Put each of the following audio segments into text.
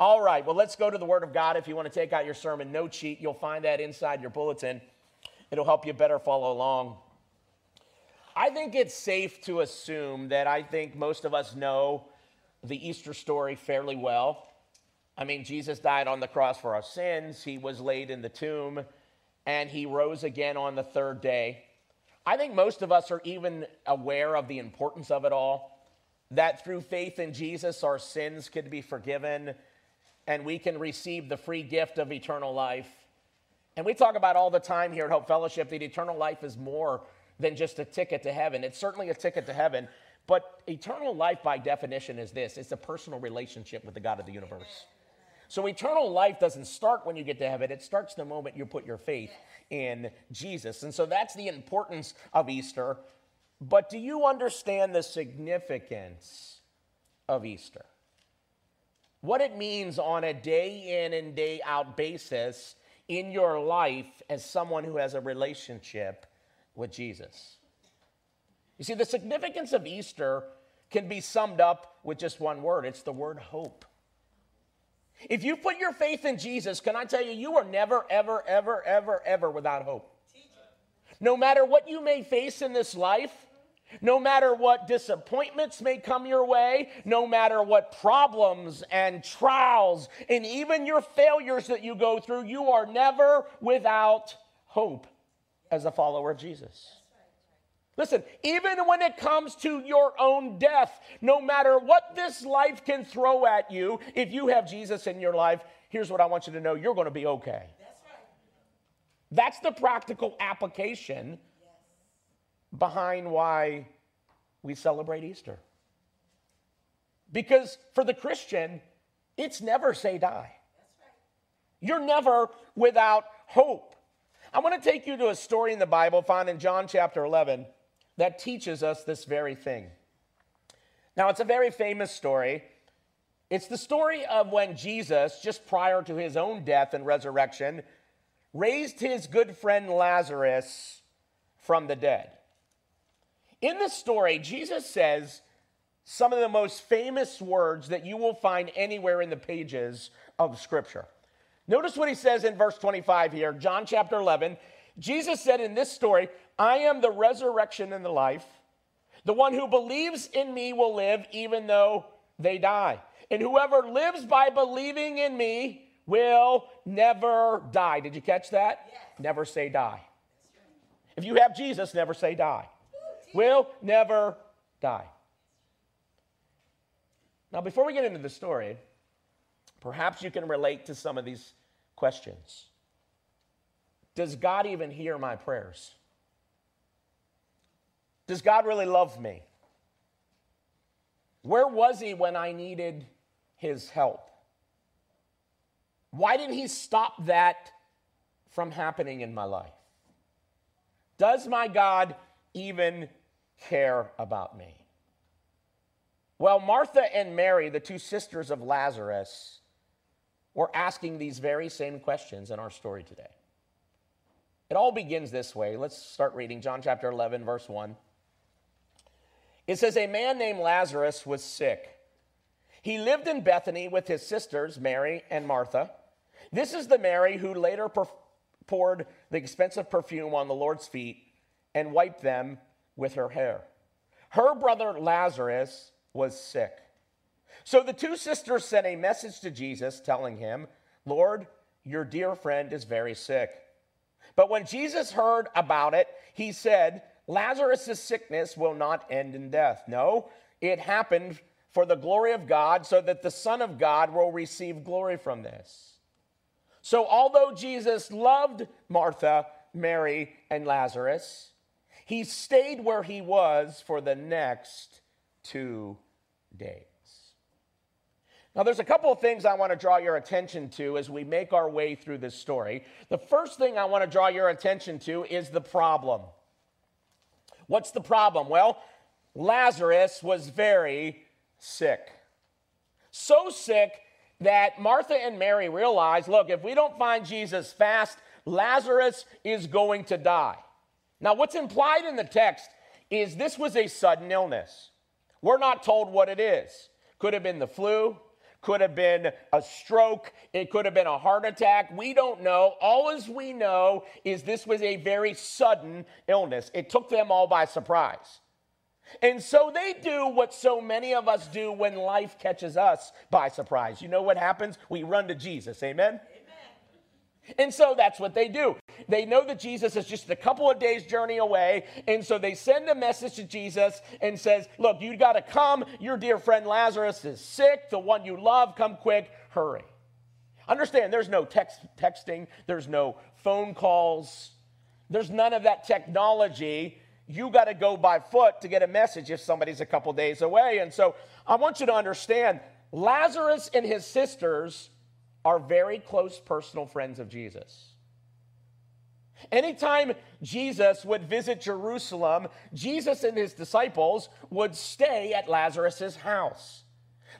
All right, well, let's go to the Word of God. If you want to take out your sermon no cheat. you'll find that inside your bulletin. It'll help you better follow along. I think it's safe to assume that I think most of us know the Easter story fairly well. I mean, Jesus died on the cross for our sins, he was laid in the tomb, and he rose again on the third day. I think most of us are even aware of the importance of it all that through faith in Jesus, our sins could be forgiven and we can receive the free gift of eternal life. And we talk about all the time here at Hope Fellowship that eternal life is more than just a ticket to heaven. It's certainly a ticket to heaven, but eternal life, by definition, is this it's a personal relationship with the God of the universe. So eternal life doesn't start when you get to heaven, it starts the moment you put your faith in Jesus. And so that's the importance of Easter. But do you understand the significance of Easter? What it means on a day in and day out basis in your life as someone who has a relationship with Jesus. You see, the significance of Easter can be summed up with just one word it's the word hope. If you put your faith in Jesus, can I tell you, you are never, ever, ever, ever, ever without hope. No matter what you may face in this life, no matter what disappointments may come your way, no matter what problems and trials and even your failures that you go through, you are never without hope as a follower of Jesus. Listen, even when it comes to your own death, no matter what this life can throw at you, if you have Jesus in your life, here's what I want you to know you're going to be okay. That's, the practical application. Behind why we celebrate Easter. Because for the Christian, it's never say die. You're never without hope. I want to take you to a story in the Bible found in John chapter 11 that teaches us this very thing. Now, it's a very famous story. It's the story of when Jesus, just prior to his own death and resurrection, raised his good friend Lazarus from the dead. In this story, Jesus says some of the most famous words that you will find anywhere in the pages of Scripture. Notice what he says in verse 25 here, John chapter 11. Jesus said in this story, I am the resurrection and the life. The one who believes in me will live even though they die. And whoever lives by believing in me will never die. Did you catch that? Yes. Never say die. If you have Jesus, never say die. Will never die. Now, before we get into the story, perhaps you can relate to some of these questions. Does God even hear my prayers? Does God really love me? Where was he when I needed his help? Why didn't he stop that from happening in my life? Does my God even care about me? Well, Martha and Mary, the two sisters of Lazarus, were asking these very same questions in our story today. It all begins this way. Let's start reading John chapter 11, verse 1. It says, A man named Lazarus was sick. He lived in Bethany with his sisters, Mary and Martha. This is the Mary who later poured the expensive perfume on the Lord's feet and wiped them with her hair. Her brother Lazarus was sick. So the two sisters sent a message to Jesus telling him, Lord, your dear friend is very sick. But when Jesus heard about it, he said, Lazarus' sickness will not end in death. No, it happened for the glory of God, so that the Son of God will receive glory from this. So, although Jesus loved Martha, Mary, and Lazarus, he stayed where he was for the next two days. Now, there's a couple of things I want to draw your attention to as we make our way through this story. The first thing I want to draw your attention to is the problem. What's the problem? Well, Lazarus was very sick. So sick that Martha and Mary realized look, if we don't find Jesus fast, Lazarus is going to die. Now, what's implied in the text is this was a sudden illness. We're not told what it is. Could have been the flu, could have been a stroke, it could have been a heart attack. We don't know. All as we know is this was a very sudden illness. It took them all by surprise. And so they do what so many of us do when life catches us by surprise. You know what happens? We run to Jesus. Amen? And so that's what they do. They know that Jesus is just a couple of days' journey away. And so they send a message to Jesus and says, Look, you got to come. Your dear friend Lazarus is sick. The one you love, come quick. Hurry. Understand, there's no text, texting, there's no phone calls, there's none of that technology. You got to go by foot to get a message if somebody's a couple days away. And so I want you to understand Lazarus and his sisters are very close personal friends of Jesus. Anytime Jesus would visit Jerusalem, Jesus and his disciples would stay at Lazarus' house.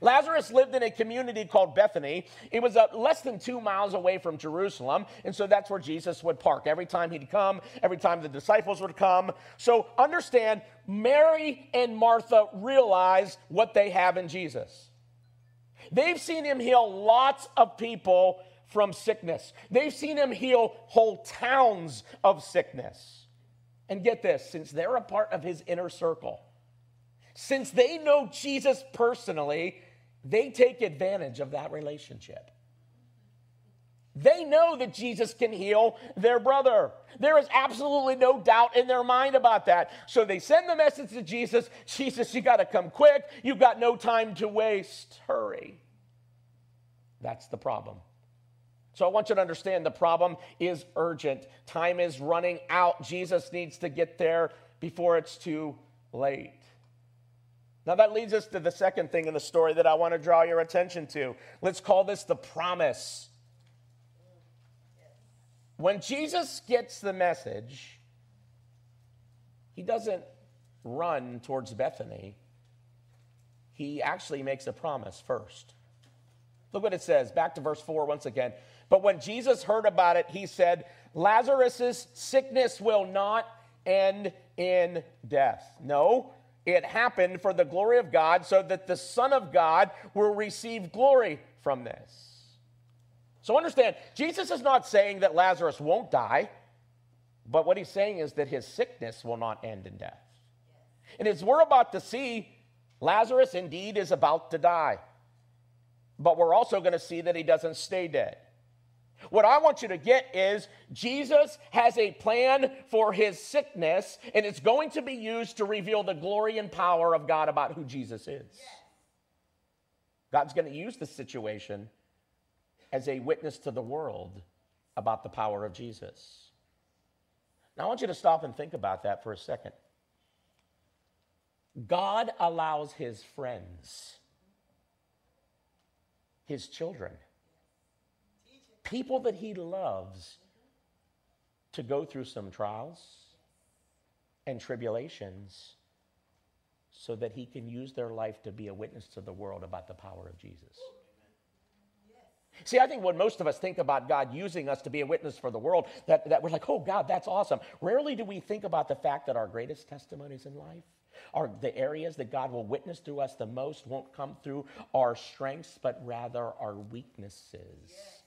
Lazarus lived in a community called Bethany. It was uh, less than two miles away from Jerusalem, and so that's where Jesus would park every time he'd come, every time the disciples would come. So understand, Mary and Martha realize what they have in Jesus. They've seen him heal lots of people from sickness. They've seen him heal whole towns of sickness. And get this since they're a part of his inner circle, since they know Jesus personally, they take advantage of that relationship. They know that Jesus can heal their brother. There is absolutely no doubt in their mind about that. So they send the message to Jesus Jesus, you got to come quick. You've got no time to waste. Hurry. That's the problem. So I want you to understand the problem is urgent. Time is running out. Jesus needs to get there before it's too late. Now, that leads us to the second thing in the story that I want to draw your attention to. Let's call this the promise. When Jesus gets the message, he doesn't run towards Bethany, he actually makes a promise first. Look what it says. Back to verse 4 once again. But when Jesus heard about it, he said, Lazarus' sickness will not end in death. No, it happened for the glory of God, so that the Son of God will receive glory from this. So understand, Jesus is not saying that Lazarus won't die, but what he's saying is that his sickness will not end in death. And as we're about to see, Lazarus indeed is about to die. But we're also going to see that he doesn't stay dead. What I want you to get is Jesus has a plan for his sickness, and it's going to be used to reveal the glory and power of God about who Jesus is. God's going to use the situation as a witness to the world about the power of Jesus. Now, I want you to stop and think about that for a second. God allows his friends, his children, people that he loves, to go through some trials and tribulations so that he can use their life to be a witness to the world about the power of Jesus. See, I think when most of us think about God using us to be a witness for the world, that, that we're like, oh, God, that's awesome. Rarely do we think about the fact that our greatest testimonies in life are the areas that God will witness through us the most won't come through our strengths, but rather our weaknesses yes.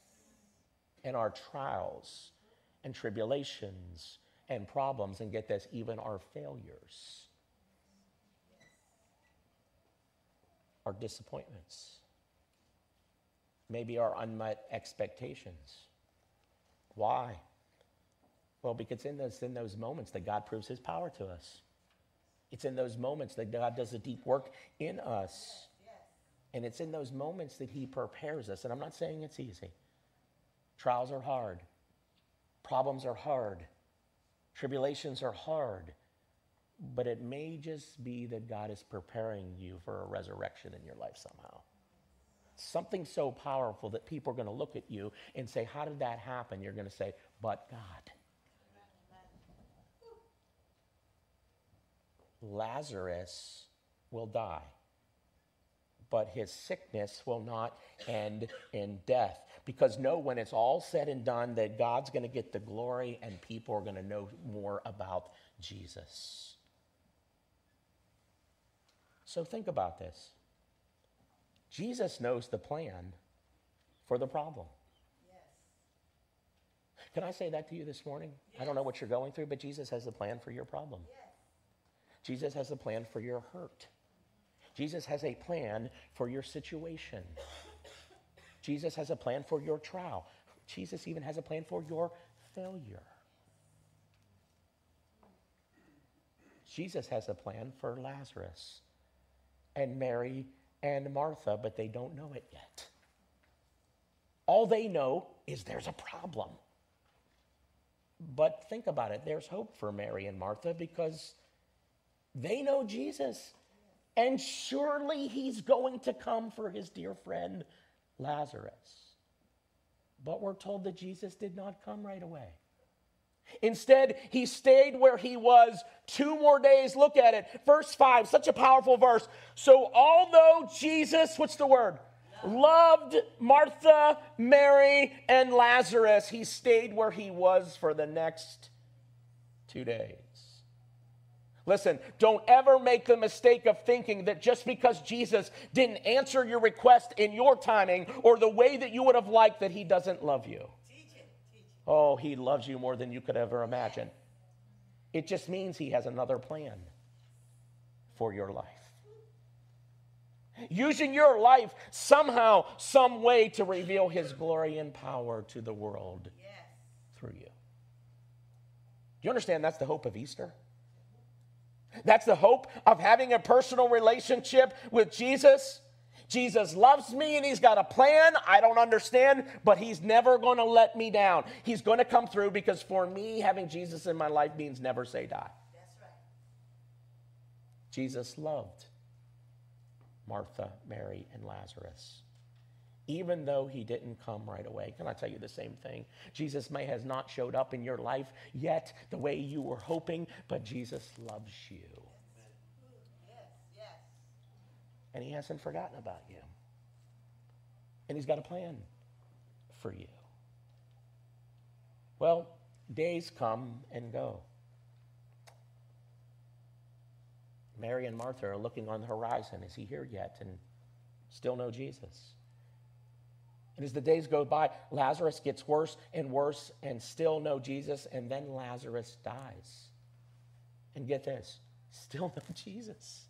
and our trials and tribulations and problems, and get this, even our failures, our disappointments maybe our unmet expectations. Why? Well, because in those, in those moments that God proves his power to us. It's in those moments that God does a deep work in us. And it's in those moments that he prepares us. And I'm not saying it's easy. Trials are hard, problems are hard, tribulations are hard. But it may just be that God is preparing you for a resurrection in your life somehow something so powerful that people are going to look at you and say, How did that happen? You're going to say, But God. Lazarus will die, but his sickness will not end in death. Because know when it's all said and done that God's going to get the glory and people are going to know more about Jesus. So think about this. Jesus knows the plan for the problem. Can I say that to you this morning? I don't know what you're going through, but Jesus has a plan for your problem. Jesus has a plan for your hurt. Jesus has a plan for your situation. Jesus has a plan for your trial. Jesus even has a plan for your failure. Jesus has a plan for Lazarus and Mary and Martha, but they don't know it yet. All they know is there's a problem. But think about it there's hope for Mary and Martha because they know Jesus. And surely he's going to come for his dear friend Lazarus. But we're told that Jesus did not come right away. Instead, he stayed where he was two more days. Look at it. Verse 5, such a powerful verse. So, although Jesus, what's the word? Loved Martha, Mary, and Lazarus, he stayed where he was for the next two days. Listen, don't ever make the mistake of thinking that just because Jesus didn't answer your request in your timing or the way that you would have liked, that he doesn't love you. Oh, he loves you more than you could ever imagine. It just means he has another plan for your life. Using your life somehow, some way to reveal his glory and power to the world yes. through you. Do you understand that's the hope of Easter? That's the hope of having a personal relationship with Jesus. Jesus loves me and he's got a plan. I don't understand, but he's never going to let me down. He's going to come through because for me, having Jesus in my life means never say die. That's right. Jesus loved Martha, Mary, and Lazarus. Even though he didn't come right away. Can I tell you the same thing? Jesus may has not showed up in your life yet the way you were hoping, but Jesus loves you. And he hasn't forgotten about you. And he's got a plan for you. Well, days come and go. Mary and Martha are looking on the horizon. Is he here yet? And still no Jesus. And as the days go by, Lazarus gets worse and worse and still no Jesus. And then Lazarus dies. And get this still no Jesus.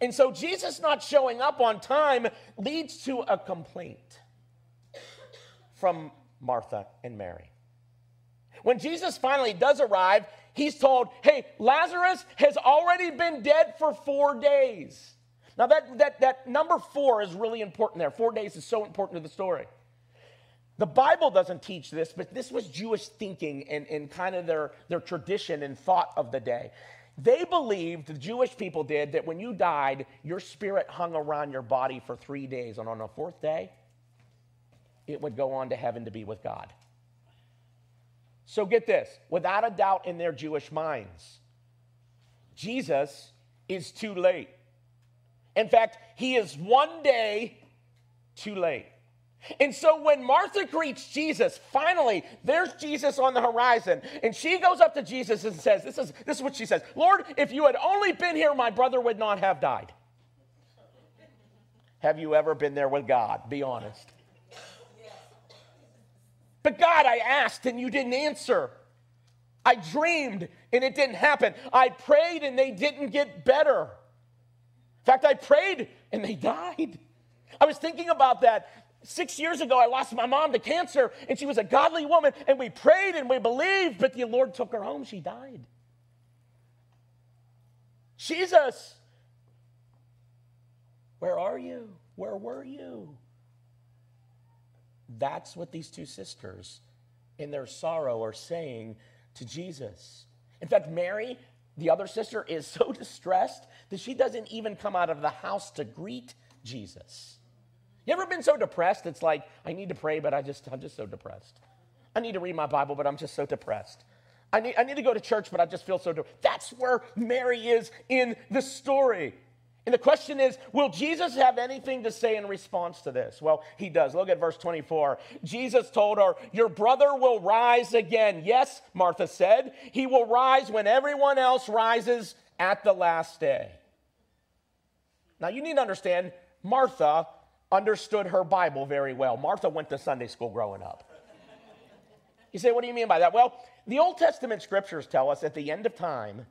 And so Jesus not showing up on time leads to a complaint from Martha and Mary. When Jesus finally does arrive, he's told, Hey, Lazarus has already been dead for four days. Now, that, that, that number four is really important there. Four days is so important to the story. The Bible doesn't teach this, but this was Jewish thinking and, and kind of their, their tradition and thought of the day. They believed, the Jewish people did, that when you died, your spirit hung around your body for three days. And on the fourth day, it would go on to heaven to be with God. So get this without a doubt in their Jewish minds, Jesus is too late. In fact, he is one day too late. And so when Martha greets Jesus, finally, there's Jesus on the horizon. And she goes up to Jesus and says, This is, this is what she says Lord, if you had only been here, my brother would not have died. Have you ever been there with God? Be honest. But God, I asked and you didn't answer. I dreamed and it didn't happen. I prayed and they didn't get better. In fact, I prayed and they died. I was thinking about that Six years ago, I lost my mom to cancer, and she was a godly woman, and we prayed and we believed, but the Lord took her home. She died. Jesus, where are you? Where were you? That's what these two sisters, in their sorrow, are saying to Jesus. In fact, Mary, the other sister, is so distressed that she doesn't even come out of the house to greet Jesus. You ever been so depressed? It's like, I need to pray, but I just, I'm just so depressed. I need to read my Bible, but I'm just so depressed. I need, I need to go to church, but I just feel so depressed. That's where Mary is in the story. And the question is, will Jesus have anything to say in response to this? Well, he does. Look at verse 24. Jesus told her, Your brother will rise again. Yes, Martha said, He will rise when everyone else rises at the last day. Now, you need to understand, Martha understood her Bible very well. Martha went to Sunday school growing up. You say, what do you mean by that? Well, the Old Testament scriptures tell us at the end of time,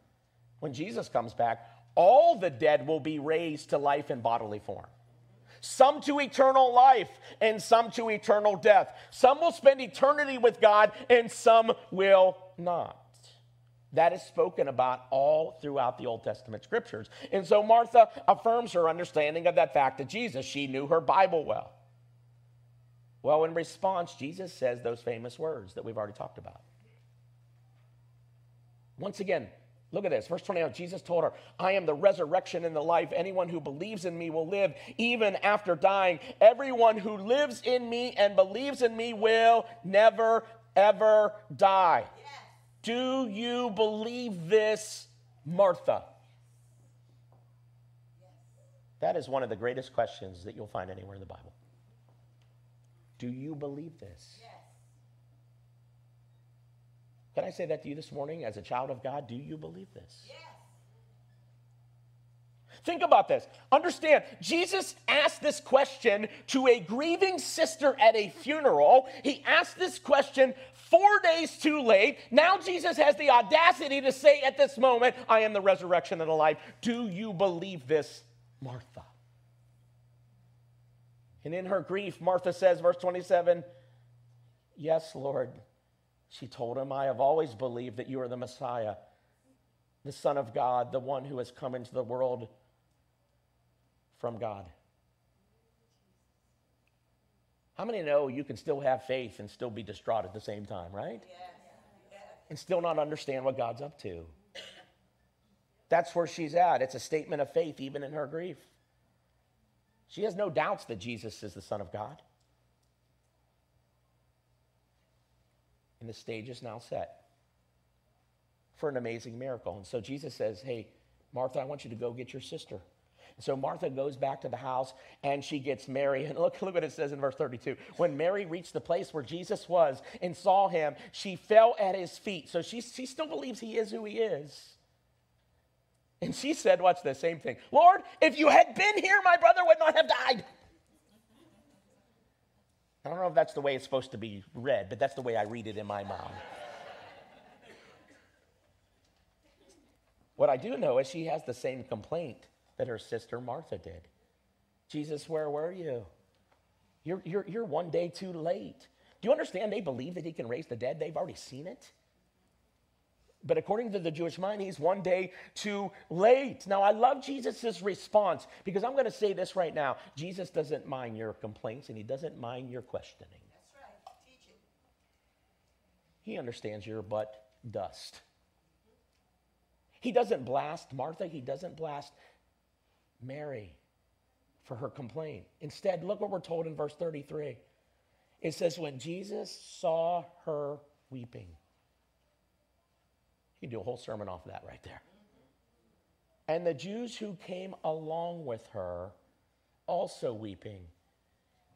when Jesus comes back, all the dead will be raised to life in bodily form. Some to eternal life and some to eternal death. Some will spend eternity with God and some will not. That is spoken about all throughout the Old Testament scriptures. And so Martha affirms her understanding of that fact of Jesus. She knew her Bible well. Well, in response, Jesus says those famous words that we've already talked about. Once again, look at this. Verse 29 Jesus told her, I am the resurrection and the life. Anyone who believes in me will live even after dying. Everyone who lives in me and believes in me will never, ever die. Do you believe this, Martha? That is one of the greatest questions that you'll find anywhere in the Bible. Do you believe this? Yes. Can I say that to you this morning as a child of God? Do you believe this? Yes. Think about this. Understand, Jesus asked this question to a grieving sister at a funeral. He asked this question four days too late. Now Jesus has the audacity to say at this moment, I am the resurrection and the life. Do you believe this, Martha? And in her grief, Martha says, verse 27, Yes, Lord. She told him, I have always believed that you are the Messiah, the Son of God, the one who has come into the world from God. How many know you can still have faith and still be distraught at the same time, right? And still not understand what God's up to. That's where she's at. It's a statement of faith, even in her grief. She has no doubts that Jesus is the Son of God. And the stage is now set for an amazing miracle. And so Jesus says, Hey, Martha, I want you to go get your sister. So Martha goes back to the house and she gets Mary. And look, look what it says in verse 32. When Mary reached the place where Jesus was and saw him, she fell at his feet. So she, she still believes he is who he is. And she said, What's the same thing? Lord, if you had been here, my brother would not have died. I don't know if that's the way it's supposed to be read, but that's the way I read it in my mind. what I do know is she has the same complaint that her sister Martha did. Jesus, where were you? You're, you're, you're one day too late. Do you understand? They believe that he can raise the dead, they've already seen it. But according to the Jewish mind, he's one day too late. Now, I love Jesus' response because I'm going to say this right now. Jesus doesn't mind your complaints and he doesn't mind your questioning. That's right. Teach it. He understands you're but dust. He doesn't blast Martha, he doesn't blast Mary for her complaint. Instead, look what we're told in verse 33. It says, When Jesus saw her weeping, you can do a whole sermon off of that right there. And the Jews who came along with her also weeping,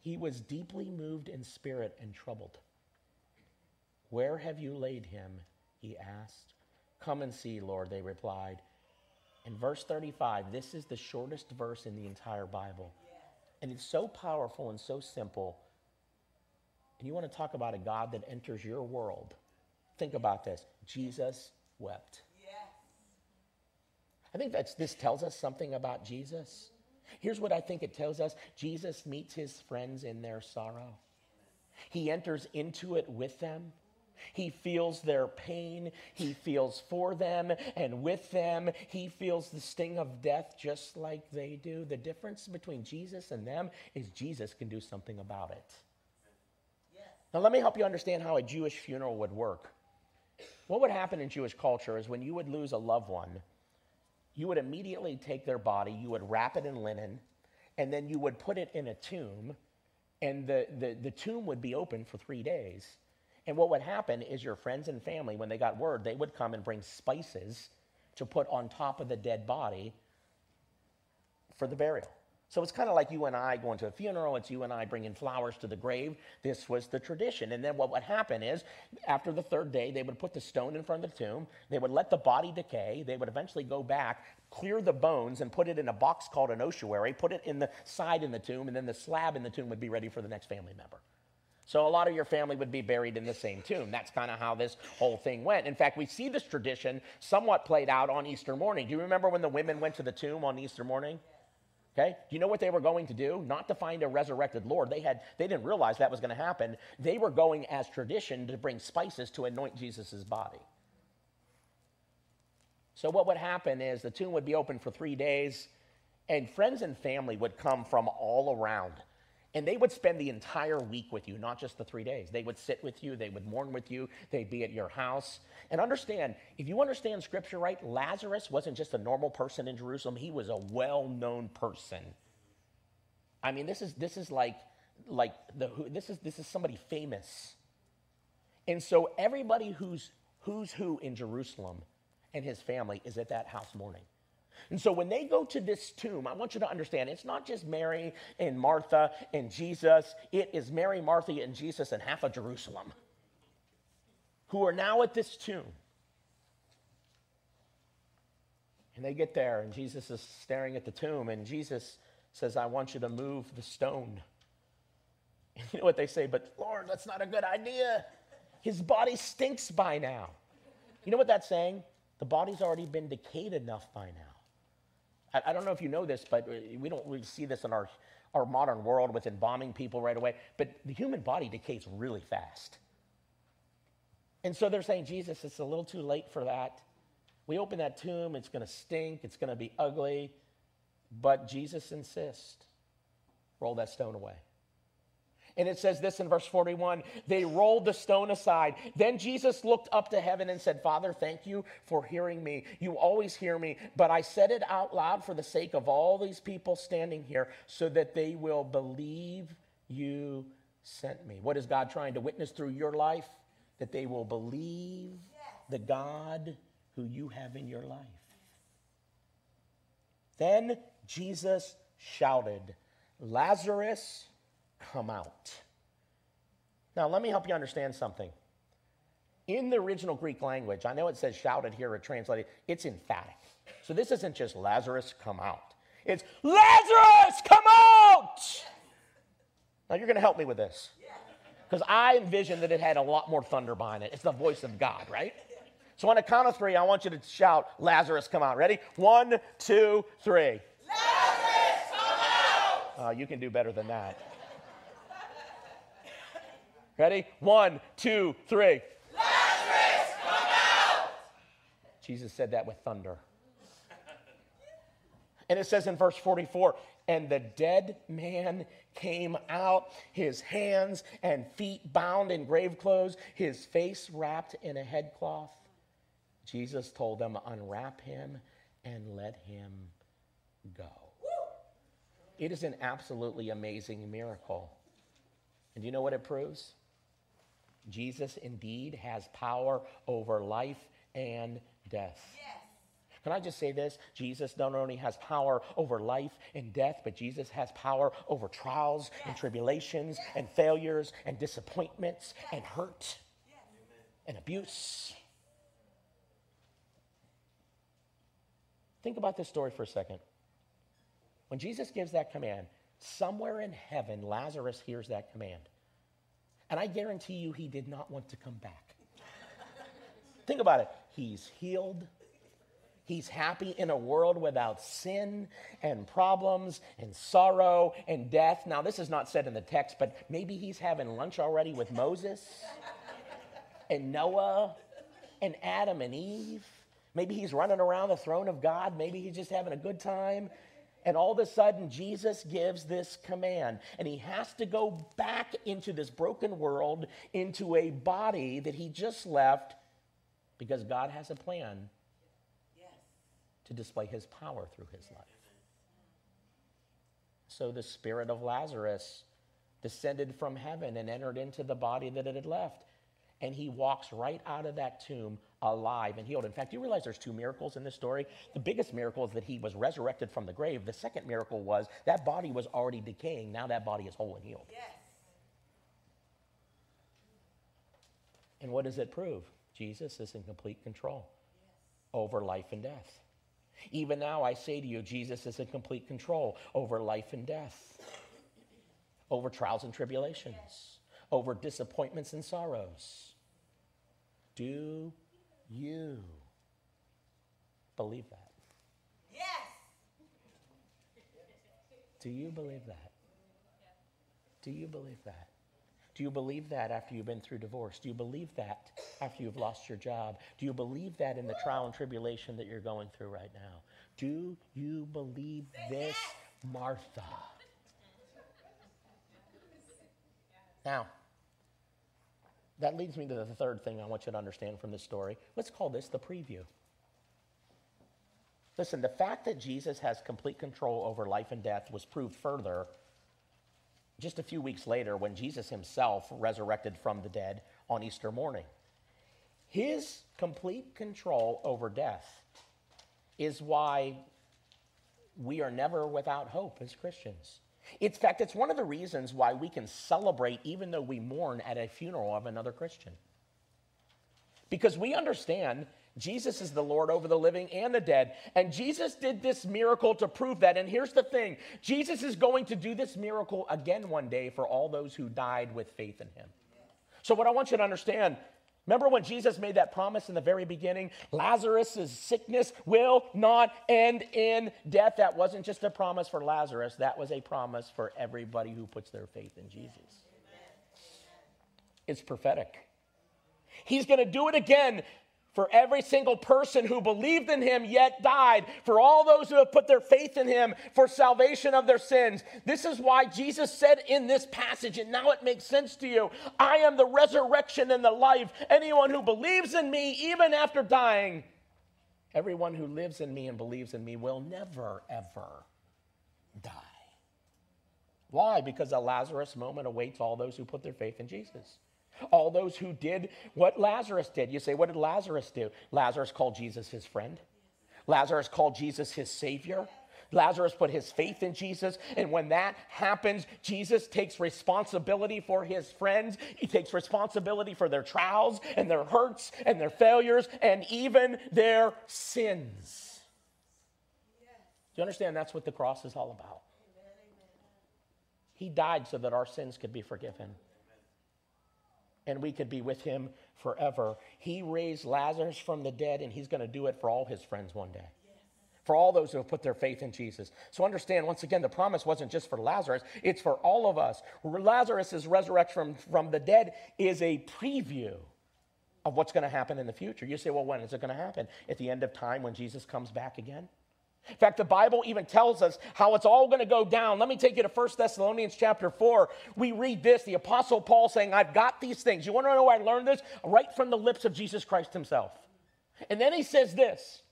he was deeply moved in spirit and troubled. Where have you laid him? He asked. Come and see, Lord, they replied. In verse 35, this is the shortest verse in the entire Bible. And it's so powerful and so simple. And you want to talk about a God that enters your world. Think about this Jesus wept. I think that's, this tells us something about Jesus. Here's what I think it tells us Jesus meets his friends in their sorrow, he enters into it with them. He feels their pain. He feels for them and with them. He feels the sting of death just like they do. The difference between Jesus and them is Jesus can do something about it. Now, let me help you understand how a Jewish funeral would work. What would happen in Jewish culture is when you would lose a loved one, you would immediately take their body, you would wrap it in linen, and then you would put it in a tomb, and the, the, the tomb would be open for three days and what would happen is your friends and family, when they got word, they would come and bring spices to put on top of the dead body for the burial. So it's kind of like you and I going to a funeral. It's you and I bringing flowers to the grave. This was the tradition. And then what would happen is, after the third day, they would put the stone in front of the tomb. They would let the body decay. They would eventually go back, clear the bones, and put it in a box called an ossuary, put it in the side in the tomb, and then the slab in the tomb would be ready for the next family member. So a lot of your family would be buried in the same tomb. That's kind of how this whole thing went. In fact, we see this tradition somewhat played out on Easter morning. Do you remember when the women went to the tomb on Easter morning? Okay? Do you know what they were going to do? Not to find a resurrected Lord. They had they didn't realize that was going to happen. They were going as tradition to bring spices to anoint Jesus' body. So what would happen is the tomb would be open for 3 days and friends and family would come from all around. And they would spend the entire week with you, not just the three days. They would sit with you, they would mourn with you, they'd be at your house. And understand, if you understand scripture right, Lazarus wasn't just a normal person in Jerusalem, he was a well known person. I mean, this is, this is like, like the, this, is, this is somebody famous. And so everybody who's, who's who in Jerusalem and his family is at that house mourning. And so when they go to this tomb, I want you to understand it's not just Mary and Martha and Jesus, it is Mary, Martha, and Jesus and half of Jerusalem who are now at this tomb. And they get there, and Jesus is staring at the tomb, and Jesus says, I want you to move the stone. And you know what they say? But Lord, that's not a good idea. His body stinks by now. You know what that's saying? The body's already been decayed enough by now. I, I don't know if you know this, but uh, we don't really see this in our, our modern world with embalming people right away. But the human body decays really fast. And so they're saying, Jesus, it's a little too late for that. We open that tomb, it's going to stink, it's going to be ugly. But Jesus insists roll that stone away. And it says this in verse 41 they rolled the stone aside. Then Jesus looked up to heaven and said, Father, thank you for hearing me. You always hear me, but I said it out loud for the sake of all these people standing here so that they will believe you sent me. What is God trying to witness through your life? That they will believe the God who you have in your life. Then Jesus shouted, Lazarus, come out. Now, let me help you understand something. In the original Greek language, I know it says shouted here or translated, it's emphatic. So this isn't just Lazarus, come out. It's Lazarus, come out! Now, you're going to help me with this. Because I envision that it had a lot more thunder behind it. It's the voice of God, right? So on a count of three, I want you to shout, Lazarus, come out. Ready? One, two, three. Lazarus, come out! Uh, you can do better than that. Ready? One, two, three. Lazarus, come out! Jesus said that with thunder. And it says in verse 44 and the dead man came out, his hands and feet bound in grave clothes, his face wrapped in a headcloth. Jesus told them, Unwrap him and let him go. It is an absolutely amazing miracle. And do you know what it proves? Jesus indeed has power over life and death. Yes. Can I just say this? Jesus not only has power over life and death, but Jesus has power over trials and tribulations and failures and disappointments and hurt and abuse. Think about this story for a second. When Jesus gives that command, somewhere in heaven, Lazarus hears that command. And I guarantee you, he did not want to come back. Think about it. He's healed. He's happy in a world without sin and problems and sorrow and death. Now, this is not said in the text, but maybe he's having lunch already with Moses and Noah and Adam and Eve. Maybe he's running around the throne of God. Maybe he's just having a good time. And all of a sudden, Jesus gives this command, and he has to go back into this broken world, into a body that he just left, because God has a plan to display his power through his life. So the spirit of Lazarus descended from heaven and entered into the body that it had left. And he walks right out of that tomb alive and healed. In fact, you realize there's two miracles in this story? The biggest miracle is that he was resurrected from the grave. The second miracle was that body was already decaying. Now that body is whole and healed. Yes. And what does it prove? Jesus is in complete control over life and death. Even now, I say to you, Jesus is in complete control over life and death, over trials and tribulations, over disappointments and sorrows. Do you believe that? Yes. Do you believe that? Do you believe that? Do you believe that after you've been through divorce? Do you believe that after you've lost your job? Do you believe that in the trial and tribulation that you're going through right now? Do you believe this, Martha? Now, that leads me to the third thing I want you to understand from this story. Let's call this the preview. Listen, the fact that Jesus has complete control over life and death was proved further just a few weeks later when Jesus himself resurrected from the dead on Easter morning. His complete control over death is why we are never without hope as Christians. In fact, it's one of the reasons why we can celebrate even though we mourn at a funeral of another Christian. Because we understand Jesus is the Lord over the living and the dead. And Jesus did this miracle to prove that. And here's the thing Jesus is going to do this miracle again one day for all those who died with faith in him. So, what I want you to understand remember when Jesus made that promise in the very beginning Lazarus' sickness will not end in death. That wasn't just a promise for Lazarus, that was a promise for everybody who puts their faith in Jesus. It's prophetic. He's going to do it again for every single person who believed in him yet died, for all those who have put their faith in him for salvation of their sins. This is why Jesus said in this passage, and now it makes sense to you I am the resurrection and the life. Anyone who believes in me, even after dying, everyone who lives in me and believes in me will never, ever die. Why? Because a Lazarus moment awaits all those who put their faith in Jesus. All those who did what Lazarus did. You say, what did Lazarus do? Lazarus called Jesus his friend. Lazarus called Jesus his savior. Lazarus put his faith in Jesus. And when that happens, Jesus takes responsibility for his friends. He takes responsibility for their trials and their hurts and their failures and even their sins. Do you understand that's what the cross is all about? He died so that our sins could be forgiven and we could be with him forever. He raised Lazarus from the dead, and he's going to do it for all his friends one day. For all those who have put their faith in Jesus. So understand, once again, the promise wasn't just for Lazarus, it's for all of us. Lazarus' resurrection from, from the dead is a preview of what's going to happen in the future. You say, well, when is it going to happen? At the end of time when Jesus comes back again? In fact, the Bible even tells us how it's all going to go down. Let me take you to 1 Thessalonians chapter 4. We read this, the Apostle Paul saying, I've got these things. You want to know where I learned this? Right from the lips of Jesus Christ himself. And then he says this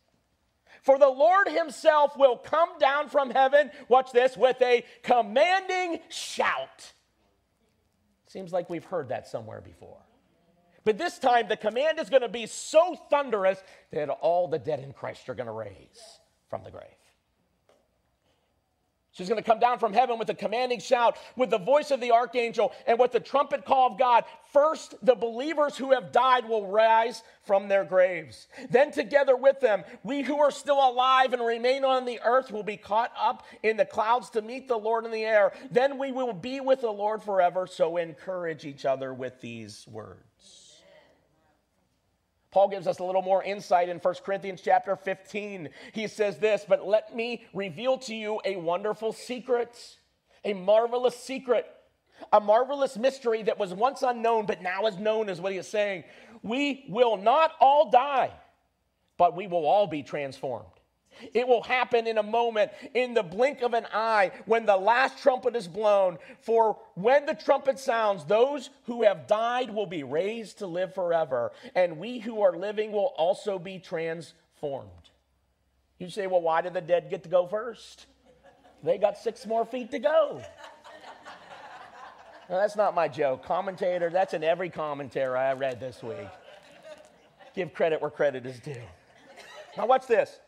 For the Lord himself will come down from heaven, watch this, with a commanding shout. Seems like we've heard that somewhere before. But this time, the command is going to be so thunderous that all the dead in Christ are going to raise from the grave. She's going to come down from heaven with a commanding shout, with the voice of the archangel, and with the trumpet call of God. First, the believers who have died will rise from their graves. Then, together with them, we who are still alive and remain on the earth will be caught up in the clouds to meet the Lord in the air. Then we will be with the Lord forever. So, encourage each other with these words. Paul gives us a little more insight in 1 Corinthians chapter 15. He says this, but let me reveal to you a wonderful secret, a marvelous secret, a marvelous mystery that was once unknown, but now is known, is what he is saying. We will not all die, but we will all be transformed. It will happen in a moment, in the blink of an eye, when the last trumpet is blown. For when the trumpet sounds, those who have died will be raised to live forever, and we who are living will also be transformed. You say, well, why did the dead get to go first? They got six more feet to go. that's not my joke. Commentator, that's in every commentary I read this week. give credit where credit is due. Now, watch this.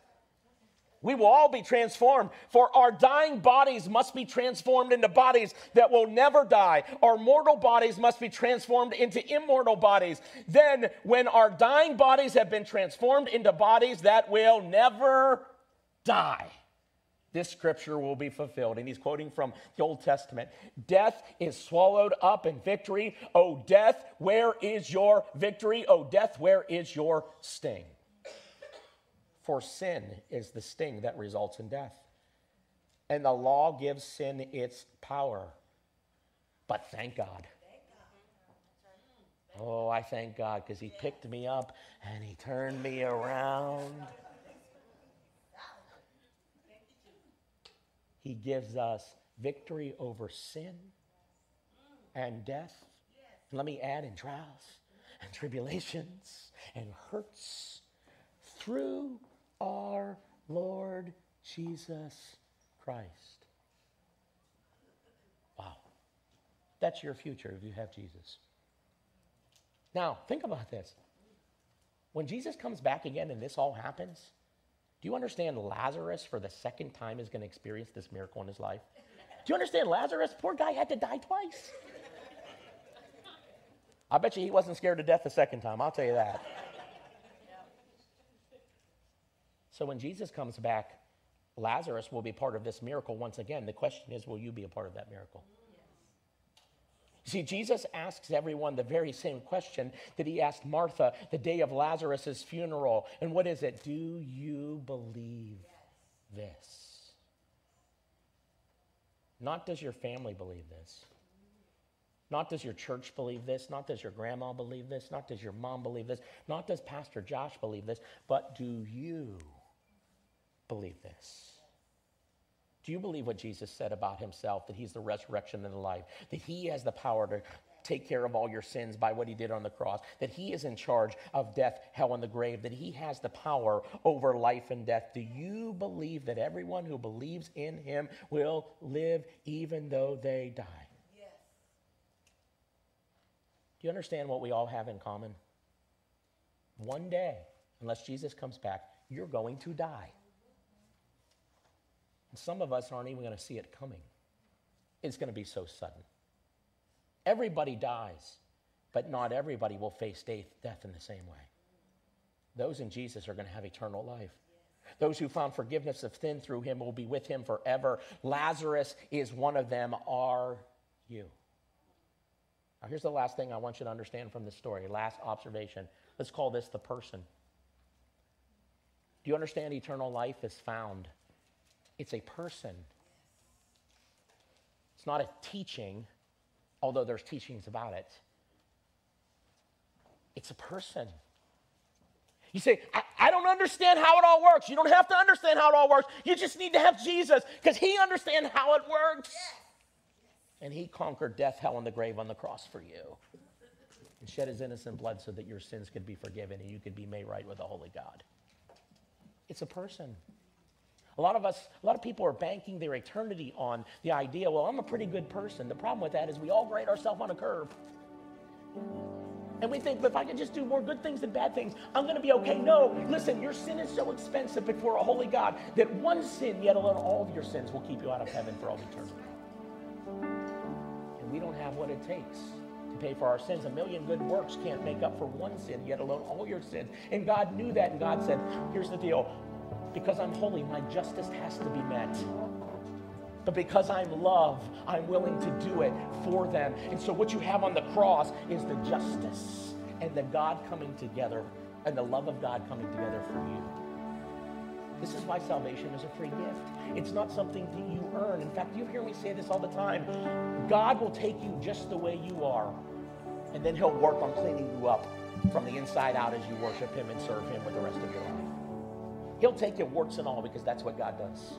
We will all be transformed, for our dying bodies must be transformed into bodies that will never die. Our mortal bodies must be transformed into immortal bodies. Then, when our dying bodies have been transformed into bodies that will never die, this scripture will be fulfilled. And he's quoting from the Old Testament Death is swallowed up in victory. Oh, death, where is your victory? Oh, death, where is your sting? For sin is the sting that results in death. And the law gives sin its power. But thank God. Oh, I thank God because He picked me up and He turned me around. He gives us victory over sin and death. And let me add in trials and tribulations and hurts through our Lord Jesus Christ. Wow. That's your future if you have Jesus. Now, think about this. When Jesus comes back again and this all happens, do you understand Lazarus for the second time is going to experience this miracle in his life? Do you understand Lazarus? Poor guy had to die twice. I bet you he wasn't scared to death the second time, I'll tell you that. So when Jesus comes back, Lazarus will be part of this miracle once again. The question is, will you be a part of that miracle? See, Jesus asks everyone the very same question that he asked Martha the day of Lazarus' funeral. And what is it? Do you believe this? Not does your family believe this. Not does your church believe this. Not does your grandma believe this. Not does your mom believe this. Not does Pastor Josh believe this. But do you believe this? Do you believe what Jesus said about himself, that he's the resurrection and the life, that he has the power to take care of all your sins by what he did on the cross, that he is in charge of death, hell, and the grave, that he has the power over life and death? Do you believe that everyone who believes in him will live even though they die? Yes. Do you understand what we all have in common? One day, unless Jesus comes back, you're going to die. And some of us aren't even going to see it coming. It's going to be so sudden. Everybody dies, but not everybody will face death in the same way. Those in Jesus are going to have eternal life. Those who found forgiveness of sin through him will be with him forever. Lazarus is one of them. Are you? Now, here's the last thing I want you to understand from this story. Last observation. Let's call this the person. Do you understand eternal life is found? It's a person. It's not a teaching, although there's teachings about it. It's a person. You say, I, I, don't understand how it all works. You don't have to understand how it all works. You just need to have Jesus because he understands how it works. And he conquered death, hell, and the grave on the cross for you and shed his innocent blood so that your sins could be forgiven and you could be made right with the holy God. It's a person. A lot of us, a lot of people are banking their eternity on the idea, well, I'm a pretty good person. The problem with that is we all grade ourselves on a curve. And we think, if I can just do more good things than bad things, I'm going to be okay. No, listen, your sin is so expensive before a holy God that one sin, yet alone all of your sins, will keep you out of heaven for all eternity. And we don't have what it takes to pay for our sins. A million good works can't make up for one sin, yet alone all your sins. And God knew that, and God said, here's the deal because I'm holy, my justice has to be met. But because I'm love, I'm willing to do it for them. And so what you have on the cross is the justice and the God coming together and the love of God coming together for you. This is why salvation is a free gift. It's not something that you earn. In fact, you hear me say this all the time. God will take you just the way you are, and then he'll work on cleaning you up from the inside out as you worship him and serve him with the rest of your life. He'll take your warts and all because that's what God does.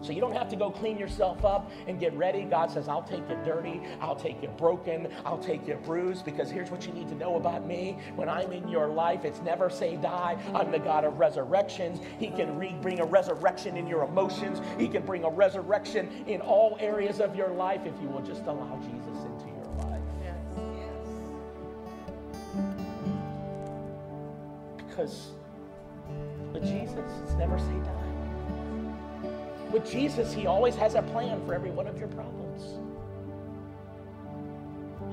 So you don't have to go clean yourself up and get ready. God says, I'll take you dirty. I'll take you broken. I'll take you bruised because here's what you need to know about me. When I'm in your life, it's never say die. I'm the God of resurrections. He can re- bring a resurrection in your emotions. He can bring a resurrection in all areas of your life if you will just allow Jesus into your life. Yes. Yes. Because with Jesus, it's never say die. With Jesus, He always has a plan for every one of your problems.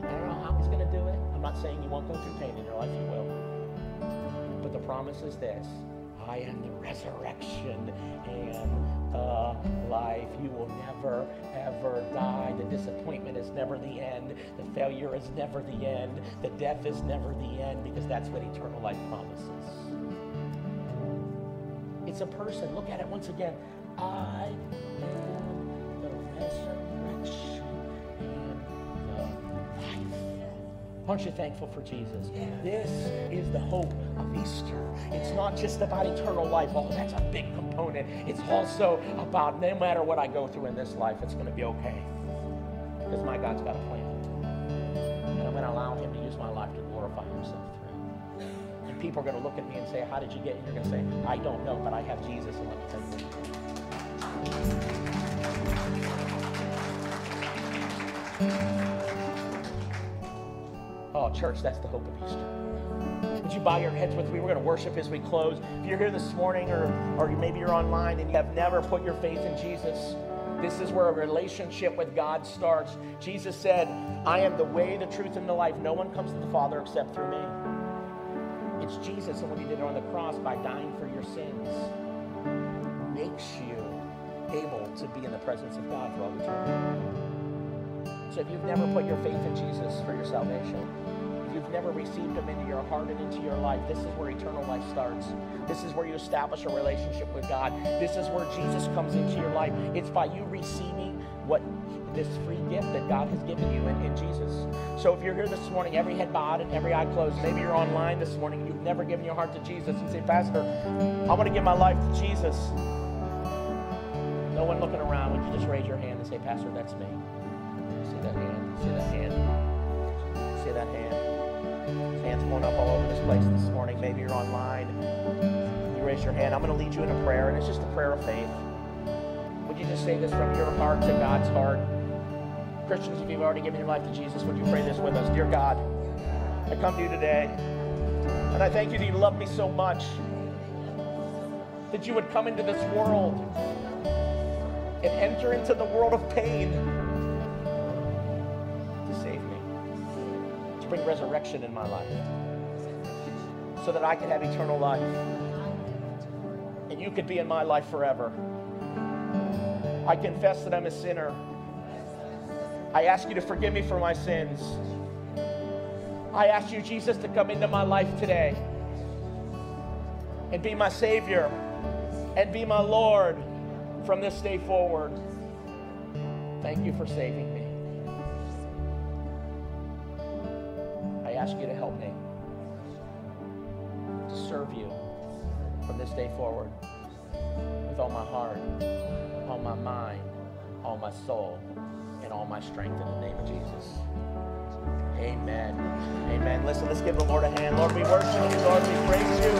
I don't know how He's going to do it. I'm not saying you won't go through pain in your life, you will. But the promise is this I am the resurrection and the life. You will never, ever die. The disappointment is never the end. The failure is never the end. The death is never the end because that's what eternal life promises. It's a person. Look at it once again. I am the resurrection and the life. Aren't you thankful for Jesus? This is the hope of Easter. It's not just about eternal life. Oh, that's a big component. It's also about no matter what I go through in this life, it's going to be okay. Because my God's got a plan. And I'm going to allow Him to use my life to glorify Himself people are going to look at me and say, How did you get And You're going to say, I don't know, but I have Jesus. And let me tell you. Oh, church, that's the hope of Easter. Would you bow your heads with me? We're going to worship as we close. If you're here this morning or, or maybe you're online and you have never put your faith in Jesus, this is where a relationship with God starts. Jesus said, I am the way, the truth, and the life. No one comes to the Father except through me. It's Jesus and what he did on the cross by dying for your sins makes you able to be in the presence of God for all eternity. So if you've never put your faith in Jesus for your salvation, if you've never received him into your heart and into your life, this is where eternal life starts. This is where you establish a relationship with God. This is where Jesus comes into your life. It's by you receiving what this free gift that God has given you in, in Jesus. So if you're here this morning, every head bowed and every eye closed, maybe you're online this morning you've never given your heart to Jesus and say, Pastor, I want to give my life to Jesus. No one looking around. Would you just raise your hand and say, Pastor, that's me? See that hand? See that hand? See that hand? Hands going up all over this place this morning. Maybe you're online. You raise your hand. I'm going to lead you in a prayer, and it's just a prayer of faith. Would you just say this from your heart to God's heart? Christians, if you've already given your life to Jesus, would you pray this with us? Dear God, I come to you today, and I thank you that you love me so much that you would come into this world and enter into the world of pain to save me, to bring resurrection in my life, so that I could have eternal life and you could be in my life forever. I confess that I'm a sinner. I ask you to forgive me for my sins. I ask you, Jesus, to come into my life today and be my Savior and be my Lord from this day forward. Thank you for saving me. I ask you to help me to serve you from this day forward with all my heart, all my mind, all my soul, and all my strength in the name of Jesus. Amen. Amen. Listen, let's give the Lord a hand. Lord, we worship you. Lord, we praise you.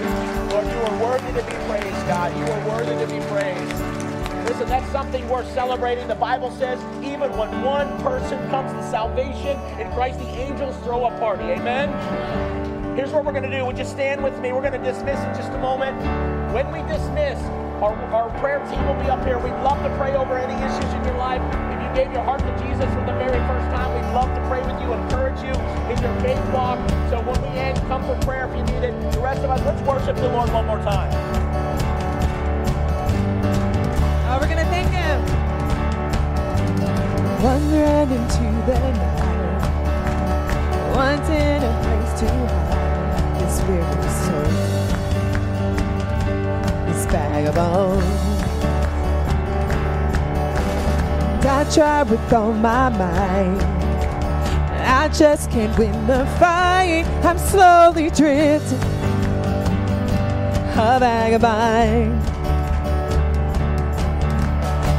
Lord, you are worthy to be praised, God. You are worthy to be praised. Listen, that's something worth celebrating. The Bible says even when one person comes to salvation in Christ, the angels throw a party. Amen. Here's what we're going to do. Would you stand with me? We're going to dismiss in just a moment. When we dismiss, our, our prayer team will be up here. We'd love to pray over any issues in your life. If you gave your heart to Jesus for the very first time, we'd love to pray with you, encourage you in your faith walk. So when we end, come for prayer if you need it. The rest of us, let's worship the Lord one more time. Oh, we're gonna thank him. Wandering into the night, wanting a place to hide this weary soul, this vagabond. I try with all my might, I just can't win the fight. I'm slowly drifting, a vagabond.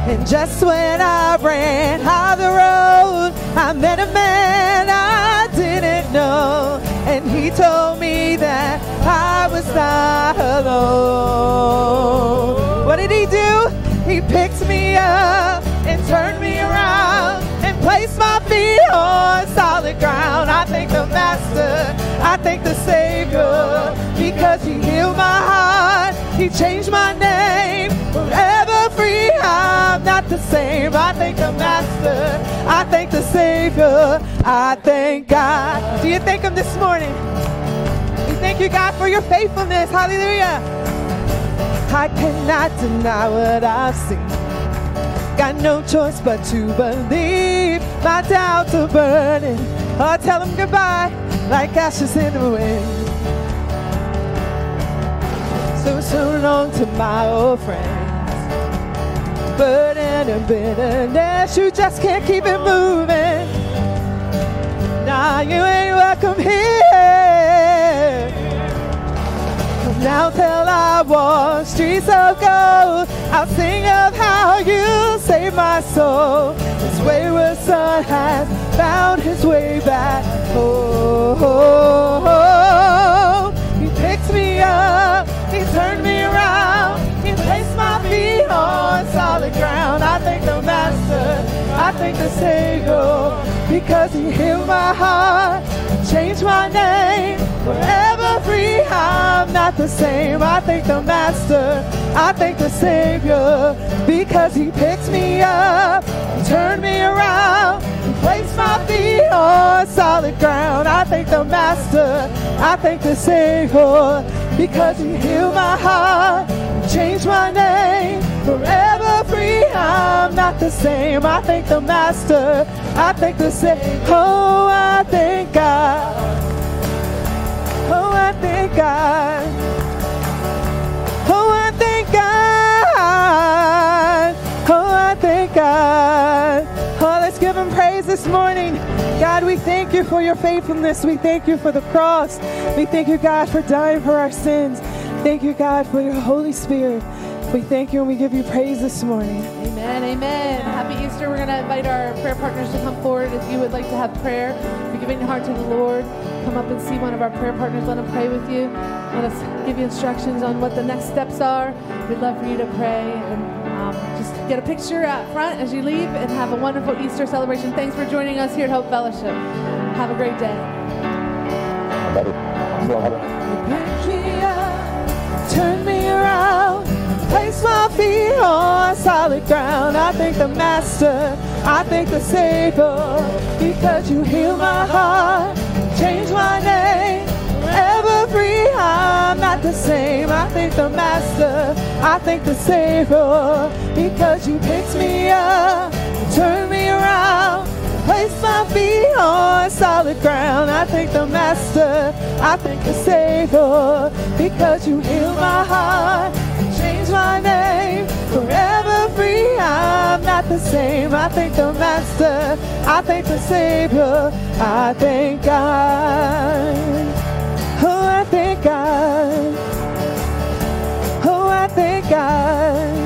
And just when I ran out the road, I met a man I didn't know. And he told me that I was not alone. What did he do? He picked me up and turned me around and placed my feet on solid ground. I thank the Master, I thank the Savior, because he healed my heart. He changed my name. Forever free, I'm not the same. I thank the Master. I thank the Savior. I thank God. Do you thank him this morning? Thank you, God, for your faithfulness. Hallelujah. I cannot deny what I've seen. Got no choice but to believe. My doubts are burning. I'll tell them goodbye like ashes in the wind. So, so long to my old friends. Burden and bitterness, you just can't keep it moving. Nah, you ain't welcome here. Now till I walk streets of gold, I'll sing of how you saved my soul. This wayward son has found his way back. Oh, oh, oh. he picked me up, he turned me around, he placed my feet on solid I thank the Savior, because he healed my heart, changed my name, forever free. I'm not the same. I thank the Master, I thank the Savior, because he picked me up, turned me around, placed my feet on solid ground. I thank the Master, I thank the Savior, because he healed my heart, changed my name, forever free. I'm not the same. I thank the Master, I thank the Savior. Oh, I thank God. Oh, I thank God. Oh, I thank God. Oh, I thank God. Oh, let's give him praise this morning. God, we thank you for your faithfulness. We thank you for the cross. We thank you, God, for dying for our sins. Thank you, God, for your Holy Spirit. We thank you and we give you praise this morning. Amen, amen. Happy Easter. We're going to invite our prayer partners to come forward. If you would like to have prayer, if you're giving your heart to the Lord, come up and see one of our prayer partners. Let them pray with you. Let us give you instructions on what the next steps are. We'd love for you to pray and um, just get a picture out front as you leave and have a wonderful Easter celebration. Thanks for joining us here at Hope Fellowship. Have a great day. Place my feet on solid ground. I thank the Master, I thank the Savior, because you heal my heart, change my name, forever free. I'm not the same. I thank the Master, I thank the Savior, because you picked me up, turned me around. Place my feet on solid ground. I thank the Master, I thank the Savior, because you healed my heart, my name. Forever free, I'm not the same. I thank the Master, I thank the Savior, I thank God. Oh, I thank God. Oh, I thank God.